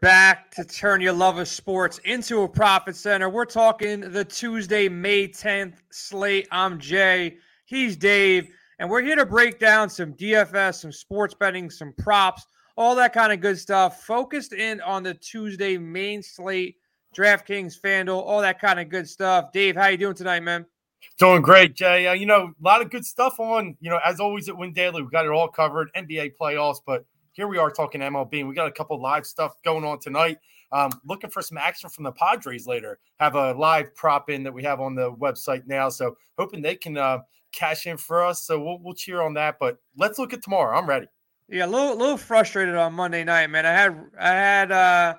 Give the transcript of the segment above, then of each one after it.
back to turn your love of sports into a profit center. We're talking the Tuesday, May 10th slate. I'm Jay. He's Dave. And we're here to break down some DFS, some sports betting, some props, all that kind of good stuff. Focused in on the Tuesday main slate, DraftKings, FanDuel, all that kind of good stuff. Dave, how you doing tonight, man? Doing great, Jay. Uh, you know, a lot of good stuff on, you know, as always at Win Daily. We got it all covered, NBA playoffs, but here we are talking MLB, and we got a couple live stuff going on tonight. Um, looking for some action from the Padres later. Have a live prop in that we have on the website now, so hoping they can uh, cash in for us. So we'll, we'll cheer on that. But let's look at tomorrow. I'm ready. Yeah, a little, little frustrated on Monday night, man. I had I had uh,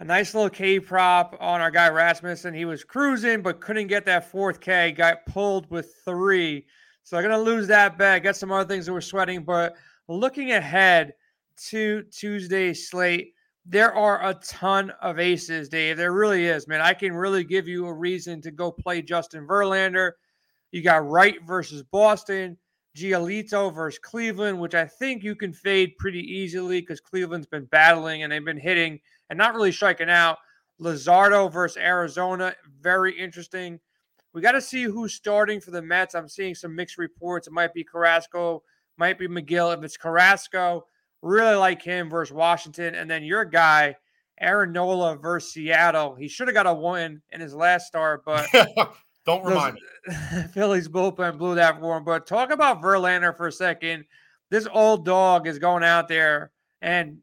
a nice little K prop on our guy Rasmussen. He was cruising, but couldn't get that fourth K. Got pulled with three, so I'm gonna lose that bet. Got some other things that we're sweating, but looking ahead to Tuesday slate, there are a ton of aces, Dave. There really is, man. I can really give you a reason to go play Justin Verlander. You got Wright versus Boston, Giolito versus Cleveland, which I think you can fade pretty easily because Cleveland's been battling and they've been hitting and not really striking out. Luzardo versus Arizona, very interesting. We got to see who's starting for the Mets. I'm seeing some mixed reports. It might be Carrasco, might be McGill. If it's Carrasco, Really like him versus Washington. And then your guy, Aaron Nola versus Seattle. He should have got a win in his last start, but don't remind me. Phillies bullpen blew that for him. But talk about Verlander for a second. This old dog is going out there, and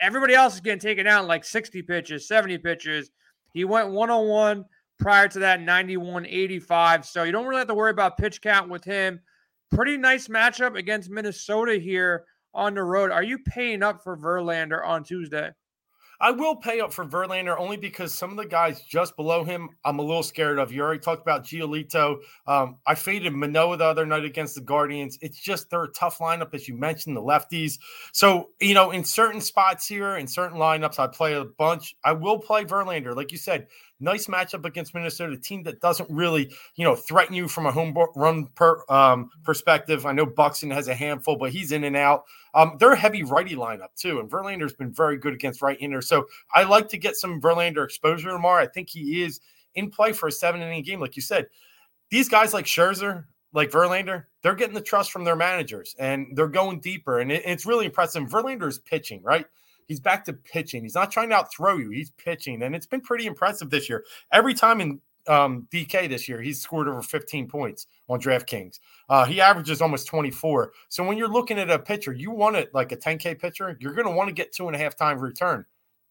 everybody else is getting taken out in like 60 pitches, 70 pitches. He went 101 prior to that 91 85. So you don't really have to worry about pitch count with him. Pretty nice matchup against Minnesota here on the road. Are you paying up for Verlander on Tuesday? I will pay up for Verlander only because some of the guys just below him, I'm a little scared of. You already talked about Giolito. Um, I faded Manoah the other night against the Guardians. It's just they're a tough lineup, as you mentioned, the lefties. So, you know, in certain spots here, in certain lineups, I play a bunch. I will play Verlander. Like you said, nice matchup against Minnesota, a team that doesn't really, you know, threaten you from a home run per, um, perspective. I know Buxton has a handful, but he's in and out. Um, they're a heavy righty lineup too, and Verlander's been very good against right-handers. So I like to get some Verlander exposure tomorrow. I think he is in play for a seven-inning game, like you said. These guys like Scherzer, like Verlander, they're getting the trust from their managers, and they're going deeper, and it, it's really impressive. Verlander is pitching, right? He's back to pitching. He's not trying to out throw you. He's pitching, and it's been pretty impressive this year. Every time in um, DK this year, he's scored over 15 points on DraftKings. Uh, he averages almost 24. So when you're looking at a pitcher, you want it like a 10K pitcher, you're going to want to get two and a half time return.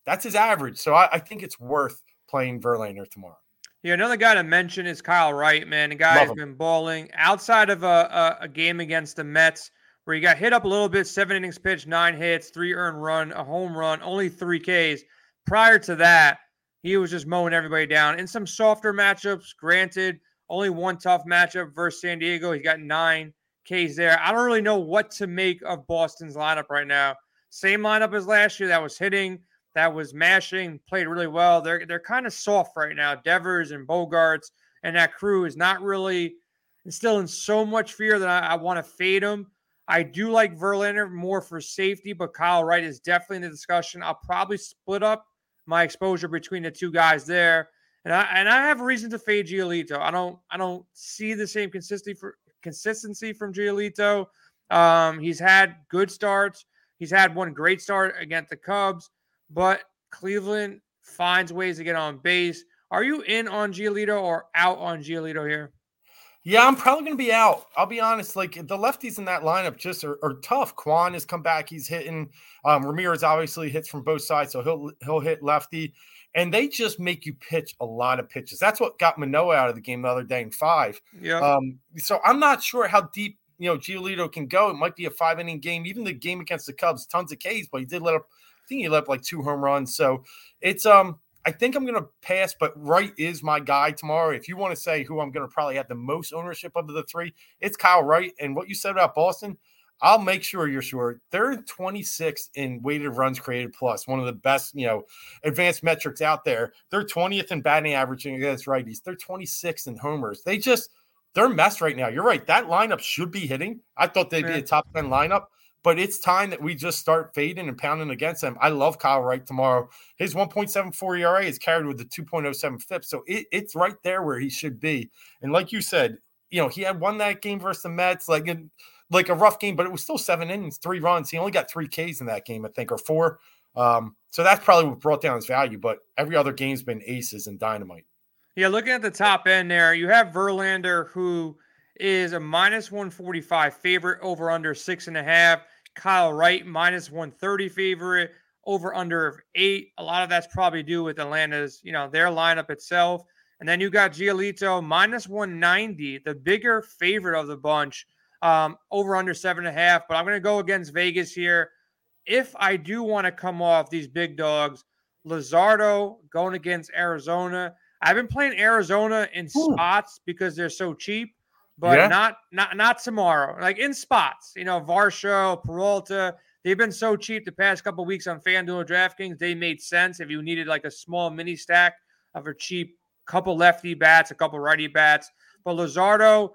That's his average. So I, I think it's worth playing Verlander tomorrow. Yeah, another guy to mention is Kyle Wright, man. The guy Love has him. been balling outside of a, a, a game against the Mets where he got hit up a little bit, seven innings pitched, nine hits, three earned run, a home run, only three Ks. Prior to that, he was just mowing everybody down in some softer matchups. Granted, only one tough matchup versus San Diego. He got nine Ks there. I don't really know what to make of Boston's lineup right now. Same lineup as last year that was hitting, that was mashing, played really well. They're they're kind of soft right now. Devers and Bogaerts and that crew is not really instilling so much fear that I, I want to fade them. I do like Verlander more for safety, but Kyle Wright is definitely in the discussion. I'll probably split up my exposure between the two guys there. And I and I have a reason to fade Giolito. I don't I don't see the same consistency for consistency from Giolito. Um, he's had good starts. He's had one great start against the Cubs, but Cleveland finds ways to get on base. Are you in on Giolito or out on Giolito here? Yeah, I'm probably going to be out. I'll be honest. Like the lefties in that lineup just are, are tough. Kwan has come back. He's hitting. Um, Ramirez obviously hits from both sides, so he'll he'll hit lefty, and they just make you pitch a lot of pitches. That's what got Manoah out of the game the other day in five. Yeah. Um, so I'm not sure how deep you know Giolito can go. It might be a five inning game. Even the game against the Cubs, tons of Ks, but he did let up. I think he let up like two home runs. So it's um I think I'm going to pass, but Wright is my guy tomorrow. If you want to say who I'm going to probably have the most ownership of the three, it's Kyle Wright. And what you said about Boston, I'll make sure you're sure. They're 26 in weighted runs created plus, one of the best, you know, advanced metrics out there. They're 20th in batting averaging against righties. They're 26th in homers. They just they're messed right now. You're right. That lineup should be hitting. I thought they'd be a top 10 lineup, but it's time that we just start fading and pounding against them. I love Kyle Wright tomorrow. His 1.74 ERA is carried with the 2.07 FIP, so it, it's right there where he should be. And like you said, you know, he had won that game versus the Mets, like like a rough game, but it was still seven innings, three runs. He only got three Ks in that game, I think, or four. Um, so that's probably what brought down his value. But every other game's been aces and dynamite. Yeah, looking at the top end there, you have Verlander, who is a minus 145 favorite over under six and a half. Kyle Wright, minus 130 favorite over under of eight. A lot of that's probably due with Atlanta's, you know, their lineup itself. And then you got Giolito minus 190, the bigger favorite of the bunch, um, over under seven and a half. But I'm going to go against Vegas here. If I do want to come off these big dogs, Luzardo going against Arizona. I've been playing Arizona in Ooh. spots because they're so cheap, but yeah. not not not tomorrow. Like in spots, you know, Varsho, Peralta. They've been so cheap the past couple weeks on FanDuel DraftKings. They made sense if you needed like a small mini stack of a cheap couple lefty bats, a couple righty bats. But Luzardo,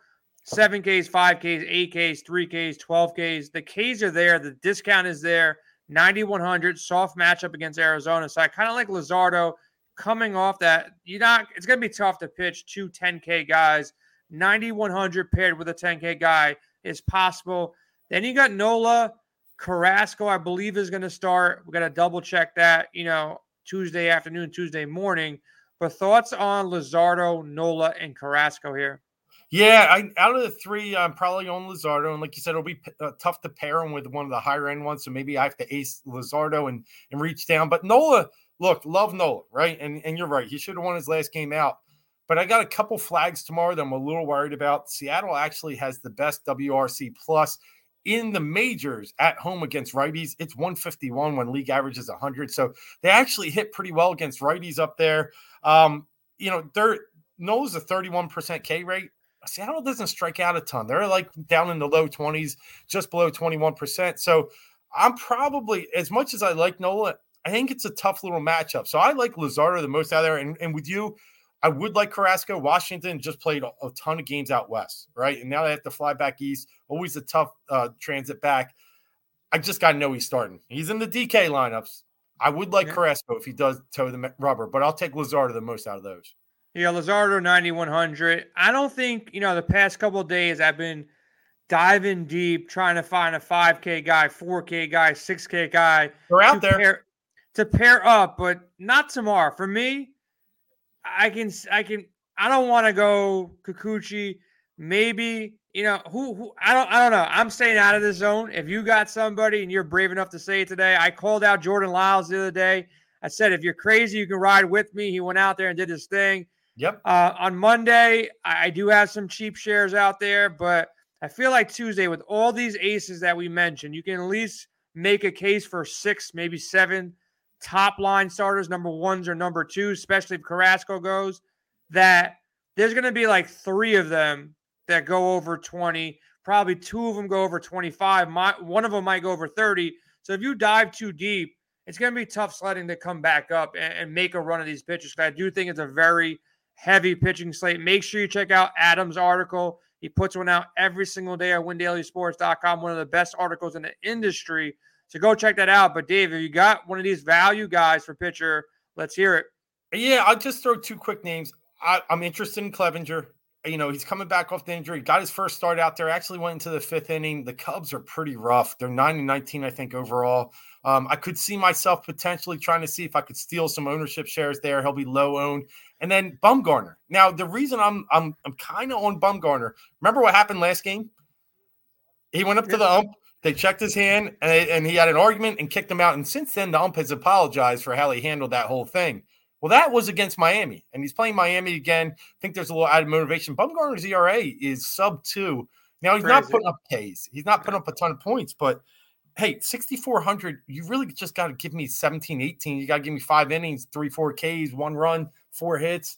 seven Ks, five Ks, eight Ks, three Ks, 12 Ks. The Ks are there. The discount is there. 9,100, soft matchup against Arizona. So I kind of like Luzardo coming off that. You're not, it's going to be tough to pitch two 10K guys. 9,100 paired with a 10K guy is possible. Then you got Nola. Carrasco, I believe, is going to start. We got to double check that, you know, Tuesday afternoon, Tuesday morning. But thoughts on Luzardo, Nola, and Carrasco here? Yeah, I, out of the three, I'm probably on Luzardo, and like you said, it'll be uh, tough to pair him with one of the higher end ones. So maybe I have to ace Luzardo and and reach down. But Nola, look, love Nola, right? And and you're right, he should have won his last game out. But I got a couple flags tomorrow that I'm a little worried about. Seattle actually has the best WRC plus in the majors at home against righties. It's 151 when league average is 100. So they actually hit pretty well against righties up there. Um, you know, they're Nola's a 31% K rate. Seattle doesn't strike out a ton. They're like down in the low 20s, just below 21%. So I'm probably, as much as I like Nola, I think it's a tough little matchup. So I like Luzardo the most out there. And, and with you, I would like Carrasco. Washington just played a, ton of games out west, right? And now they have to fly back east. Always a tough uh, transit back. I just got to know he's starting. He's in the DK lineups. I would like yeah. Carrasco if he does toe the rubber, but I'll take Luzardo the most out of those. Yeah, Luzardo 9100. I don't think, you know, the past couple days I've been diving deep trying to find a 5K guy, 4K guy, 6K guy. They're out there. Pair, to pair up, but not tomorrow. For me, I can I can I don't want to go Kikuchi. Maybe you know who who I don't I don't know. I'm staying out of the zone. If you got somebody and you're brave enough to say it today, I called out Jordan Lyles the other day. I said if you're crazy, you can ride with me. He went out there and did his thing. Yep. Uh, on Monday, I, I do have some cheap shares out there, but I feel like Tuesday with all these aces that we mentioned, you can at least make a case for six, maybe seven top line starters, number ones or number twos, especially if Carrasco goes, that there's going to be like three of them that go over 20. Probably two of them go over 25. My, one of them might go over 30. So if you dive too deep, it's going to be tough sledding to come back up and, and make a run of these pitchers. I do think it's a very heavy pitching slate. Make sure you check out Adam's article. He puts one out every single day at windailysports.com, one of the best articles in the industry so go check that out. But Dave, if you got one of these value guys for pitcher, let's hear it. Yeah, I'll just throw two quick names. I, am interested in Clevinger. You know, he's coming back off the injury. Got his first start out there. Actually went into the fifth inning. The Cubs are pretty rough. They're 9 and 19, I think, overall. Um, I could see myself potentially trying to see if I could steal some ownership shares there. He'll be low owned. And then Bumgarner. Now, the reason I'm I'm I'm kind of on Bumgarner. Remember what happened last game? He went up to the ump they checked his hand and, and he had an argument and kicked him out. And since then, the ump has apologized for how he handled that whole thing. Well, that was against Miami, and he's playing Miami again. I think there's a little added motivation. Bumgarner's ERA is sub two. Now he's Crazy. not putting up Ks. He's not putting up a ton of points, but hey, 6,400, you really just got to give me 17, 18. You got to give me five innings, three, four Ks, one run, four hits.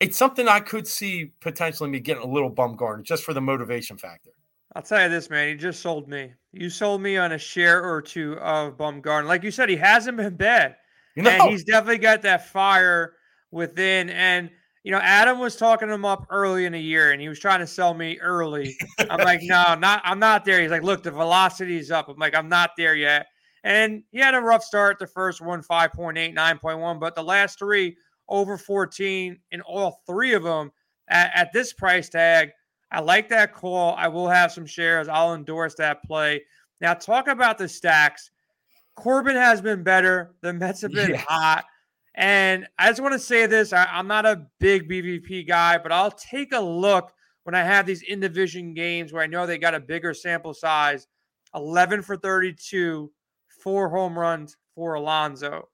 It's something I could see potentially me getting a little Bumgarner just for the motivation factor. I'll tell you this, man. He just sold me. You sold me on a share or two of Bumgarner. Like you said, he hasn't been bad. Know? And he's definitely got that fire within. And you know, Adam was talking him up early in the year and he was trying to sell me early. I'm like, no, not I'm not there. He's like, look, the velocity's up. I'm like, I'm not there yet. And he had a rough start. The first one, 5.8, 9.1, but the last three over 14 in all three of them at, at this price tag. I like that call. I will have some shares. I'll endorse that play. Now, talk about the stacks. Corbin has been better. The Mets have been hot. And I just want to say this I, am not a big BVP guy, but I'll take a look when I have these in division games where I know they got a bigger sample size 11 for 32, four home runs for Alonso.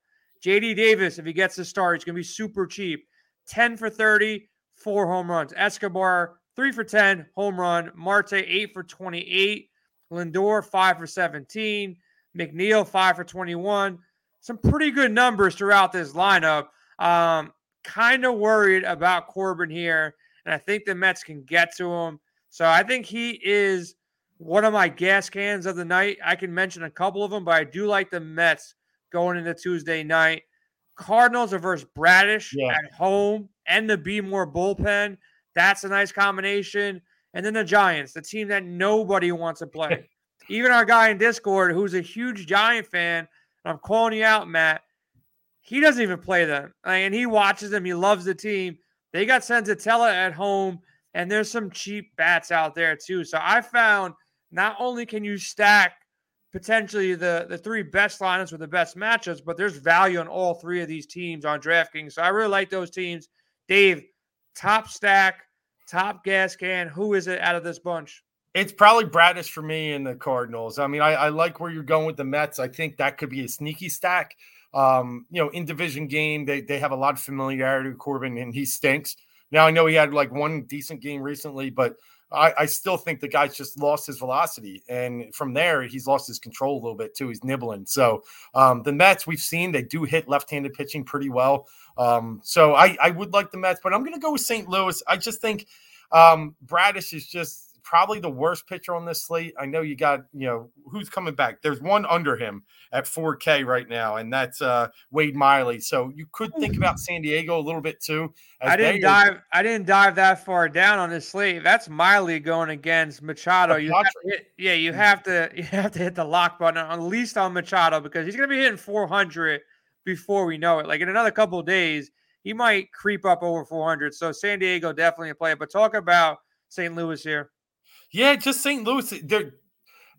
JD Davis, if he gets the start, he's going to be super cheap 10 for 30, four home runs. Escobar, three for 10, home run. Marte, eight for 28. Lindor, five for 17. McNeil, five for 21 some pretty good numbers throughout this lineup. Um, kind of worried about Corbin here, and I think the Mets can get to him. So I think he is one of my gas cans of the night. I can mention a couple of them, but I do like the Mets going into Tuesday night. Cardinals are versus Bradish yeah. at home and the Be More bullpen. That's a nice combination. And then the Giants, the team that nobody wants to play. Even our guy in Discord, who's a huge Giant fan, I'm calling you out, Matt. He doesn't even play them, and he watches them. He loves the team. They got Senzatela at home, and there's some cheap bats out there too. So I found not only can you stack potentially the the three best lineups with the best matchups, but there's value on all three of these teams on DraftKings. So I really like those teams. Dave, top stack, top gas can. Who is it out of this bunch? It's probably Bradish for me and the Cardinals. I mean, I, I, like where you're going with the Mets. I think that could be a sneaky stack. Um, you know, in division game, they they have a lot of familiarity with Corbin, and he stinks. Now I know he had like one decent game recently, but I, I still think the guy's just lost his velocity, and from there he's lost his control a little bit too. He's nibbling. So um, the Mets we've seen they do hit left-handed pitching pretty well. Um, so I I would like the Mets, but I'm going to go with St. Louis. I just think um, Bradish is just probably the worst pitcher on this slate. I know you got, you know, who's coming back. There's one under him at 4K right now, and that's uh, Wade Miley. So you could think about San Diego a little bit too. I didn't dive. Are... I didn't dive that far down on this slate. That's Miley going against Machado. You hit, yeah, you have to you have to hit the lock button at least on Machado because he's going to be hitting 400 before we know it. Like in another couple days, he might creep up over 400. So San Diego definitely a play. But talk about St. Louis here. Yeah, just St. Louis. Eh, they're,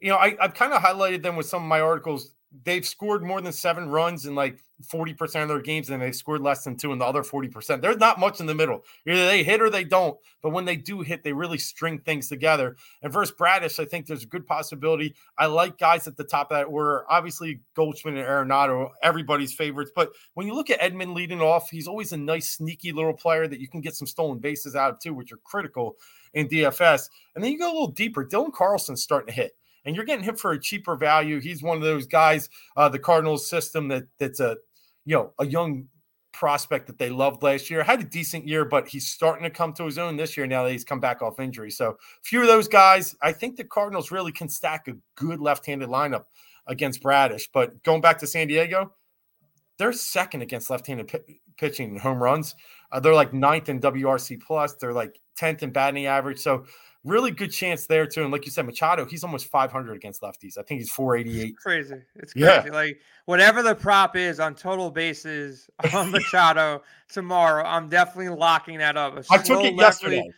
you know, I, I've kind of highlighted them with some of my articles. They've scored more than seven runs in like 40% of their games, and they've scored less than two in the other 40%. There's not much in the middle. Either they hit or they don't. But when they do hit, they really string things together. And versus Bradish, I think there's a good possibility. I like guys at the top of that order. Obviously, Goldschmidt and Arenado, everybody's favorites. But when you look at Edman leading off, he's always a nice, sneaky little player that you can get some stolen bases out of too, which are critical in DFS. And then you go a little deeper. Dylan Carlson's starting to hit, and you're getting him for a cheaper value. He's one of those guys, uh, the Cardinals system that that's a you know a young prospect that they loved last year. Had a decent year, but he's starting to come to his own this year now that he's come back off injury. So a few of those guys, I think the Cardinals really can stack a good left-handed lineup against Bradish. But going back to San Diego, they're second against left-handed p- pitching and home runs. Uh, they're like ninth in WRC plus. They're like 10th in batting average. So really good chance there too. And like you said, Machado, he's almost 500 against lefties. I think he's 488. It's crazy. It's crazy. Yeah. Like whatever the prop is on total bases on Machado tomorrow, I'm definitely locking that up. I took it yesterday.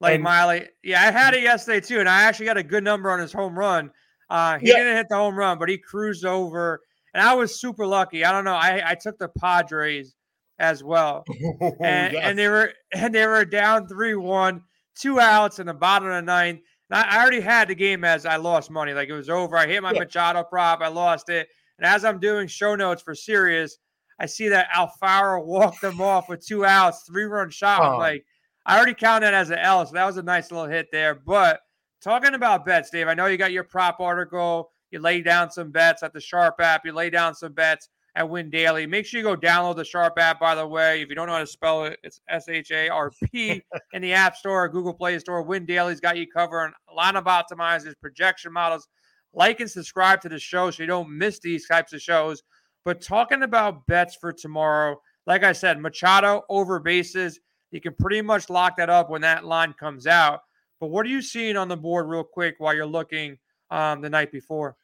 Like and, Miley, yeah, I had it yesterday too, and I actually got a good number on his home run. Uh, he yeah. didn't hit the home run, but he cruised over, and I was super lucky. I don't know. I, I took the Padres as well. Oh, and, yes. and, they were and they were down three one, two outs in the bottom of the ninth. And I, already had the game as I lost money, like it was over. I hit my yeah. Machado prop, I lost it. And as I'm doing show notes for Sirius, I see that Alfaro walked them off with two outs, three run shot. Oh. like, I already counted that as an L, so that was a nice little hit there. But talking about bets, Dave, I know you got your prop article. You lay down some bets at the Sharp app. You lay down some bets at Win Daily. Make sure you go download the Sharp app, by the way. If you don't know how to spell it, it's S H A R P in the App Store, or Google Play Store. Win Daily's got you covered. A lot of optimizers, projection models. Like and subscribe to the show so you don't miss these types of shows. But talking about bets for tomorrow, like I said, Machado over bases. You can pretty much lock that up when that line comes out. But what are you seeing on the board, real quick, while you're looking um, the night before?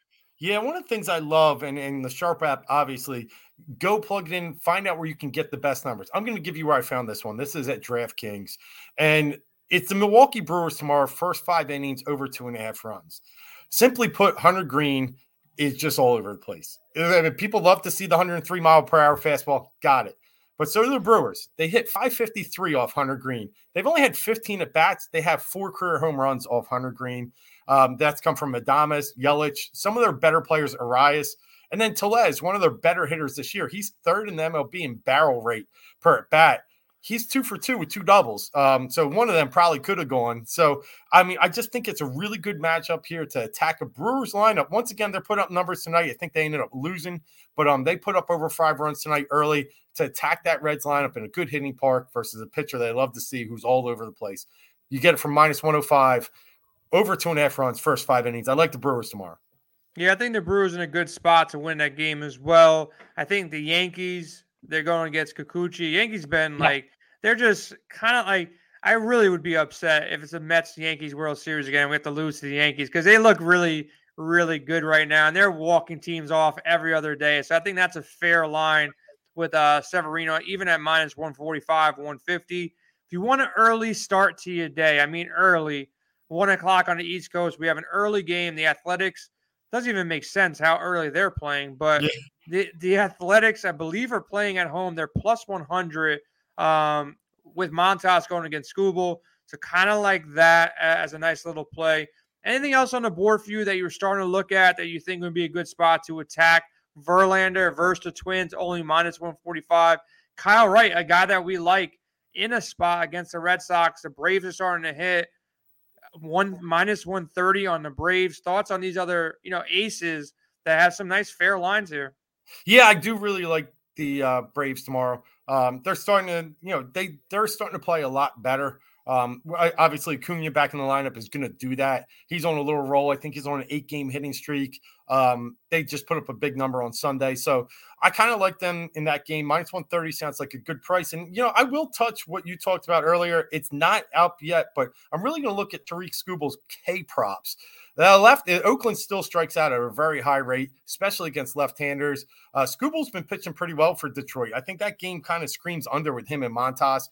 Yeah, one of the things I love, and, and the Sharp app, obviously, go plug it in, find out where you can get the best numbers. I'm going to give you where I found this one. This is at DraftKings, and it's the Milwaukee Brewers tomorrow, first five innings, over two and a half runs. Simply put, Hunter Greene is just all over the place. I mean, people love to see the 103 mile per hour fastball. Got it. But so do the Brewers. They hit 553 off Hunter Greene. They've only had 15 at bats. They have four career home runs off Hunter Greene. Um, that's come from Adames, Yelich, some of their better players, Urias, and then Tellez, one of their better hitters this year. He's third in the MLB in barrel rate per at bat he's two for two with two doubles. Um, so one of them probably could have gone. So I mean, I just think it's a really good matchup here to attack a Brewers lineup. Once again, they're putting up numbers tonight. I think they ended up losing, but um, they put up over five runs tonight early to attack that Reds lineup in a good hitting park versus a pitcher they love to see who's all over the place. You get it from minus 105, over two and a half runs, first five innings. I like the Brewers tomorrow. Yeah, I think the Brewers in a good spot to win that game as well. I think the Yankees, they're going against Kikuchi. Yankees been yeah. like they're just kind of like I really would be upset if it's a Mets Yankees World Series again. We have to lose to the Yankees because they look really, really good right now, and they're walking teams off every other day. So I think that's a fair line with uh, Severino, even at minus 145, 150. If you want an early start to your day, I mean early, one o'clock on the East Coast, we have an early game. The Athletics doesn't even make sense how early they're playing, but yeah. the the Athletics, I believe, are playing at home. They're plus 100 um, with Montas going against Skubal. So kind of like that as a nice little play. Anything else on the board for you that you're starting to look at that you think would be a good spot to attack? Verlander versus the Twins, only minus 145. Kyle Wright, a guy that we like in a spot against the Red Sox. The Braves are starting to hit one minus 130 on the Braves. Thoughts on these other, you know, aces that have some nice fair lines here? Yeah, I do really like the uh, Braves tomorrow. Um, they're starting to, you know, they they're starting to play a lot better. Um, obviously, Cunha back in the lineup is going to do that. He's on a little roll. I think he's on an eight game hitting streak. Um, they just put up a big number on Sunday. So I kind of like them in that game. Minus 130 sounds like a good price. And, you know, I will touch what you talked about earlier. It's not out yet, but I'm really going to look at Tarik Skubal's K props. The left, uh, Oakland still strikes out at a very high rate, especially against left-handers. Uh, Skubal's been pitching pretty well for Detroit. I think that game kind of screams under with him and Montas.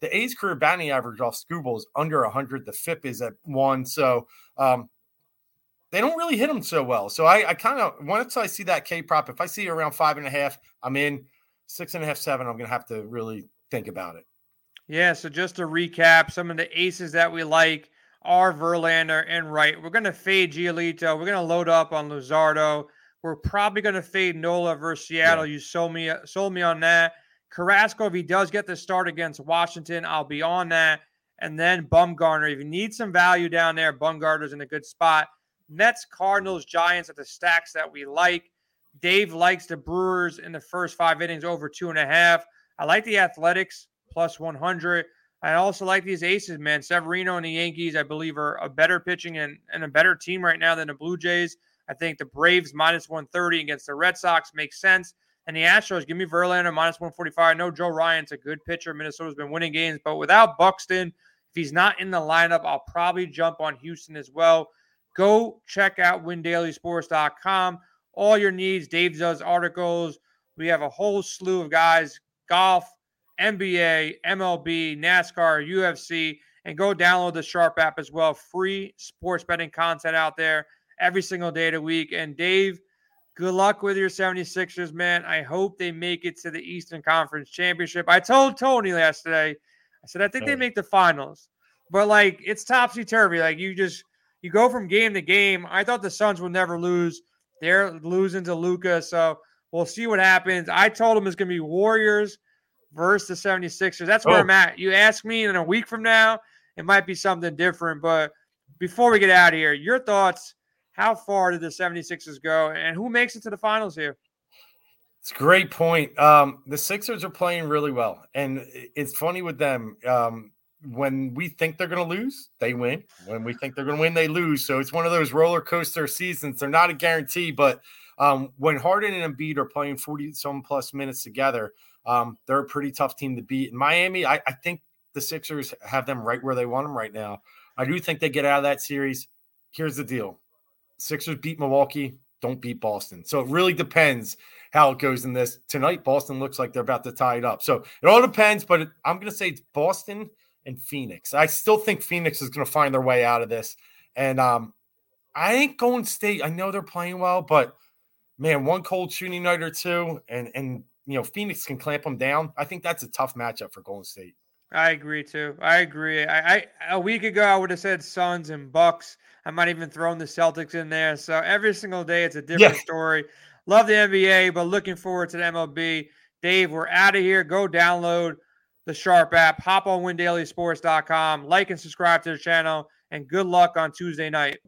The A's career batting average off Skubal is under 100. The FIP is at one. So um, they don't really hit him so well. So I, I kind of once I see that K prop, if I see around five and a half, I'm in. Six and a half, seven, I'm going to have to really think about it. Yeah. So just to recap, some of the aces that we like are Verlander and Wright. We're going to fade Giolito. We're going to load up on Luzardo. We're probably going to fade Nola versus Seattle. Yeah. You sold me sold me on that. Carrasco, if he does get the start against Washington, I'll be on that. And then Bumgarner. If you need some value down there, Bumgarner's in a good spot. Mets, Cardinals, Giants are the stacks that we like. Dave likes the Brewers in the first five innings over two and a half. I like the Athletics plus 100. I also like these aces, man. Severino and the Yankees, I believe, are a better pitching and, and a better team right now than the Blue Jays. I think the Braves minus 130 against the Red Sox makes sense. And the Astros, give me Verlander minus 145. I know Joe Ryan's a good pitcher. Minnesota's been winning games, but without Buxton, if he's not in the lineup, I'll probably jump on Houston as well. Go check out windailysports.com. All your needs. Dave does articles. We have a whole slew of guys golf, NBA, MLB, NASCAR, UFC, and go download the Sharp app as well. Free sports betting content out there every single day of the week. And Dave, good luck with your 76ers, man. I hope they make it to the Eastern Conference Championship. I told Tony last yesterday, I said, I think they make the finals, but like it's topsy turvy. Like you just, you go from game to game. I thought the Suns would never lose. They're losing to Luka. So we'll see what happens. I told him it's going to be Warriors versus the 76ers. That's where oh. I'm at. You ask me in a week from now, it might be something different. But before we get out of here, your thoughts how far did the 76ers go and who makes it to the finals here? It's a great point. Um, the Sixers are playing really well. And it's funny with them. Um, when we think they're going to lose, they win. When we think they're going to win, they lose. So it's one of those roller coaster seasons. They're not a guarantee, but um, when Harden and Embiid are playing 40 some plus minutes together, um, they're a pretty tough team to beat. In Miami, I, I think the Sixers have them right where they want them right now. I do think they get out of that series. Here's the deal Sixers beat Milwaukee, don't beat Boston. So it really depends how it goes in this. Tonight, Boston looks like they're about to tie it up. So it all depends, but it, I'm going to say it's Boston and Phoenix. I still think Phoenix is going to find their way out of this. And um, I ain't going State. I know they're playing well, but man, one cold shooting night or two, and and you know Phoenix can clamp them down. I think that's a tough matchup for Golden State. I agree too. I agree. I, I a week ago I would have said Suns and Bucks. I might even thrown the Celtics in there. So every single day it's a different yeah. story. Love the NBA, but looking forward to the MLB. Dave, we're out of here. Go download the Sharp app. Hop on WinDailySports.com. Like and subscribe to the channel. And good luck on Tuesday night.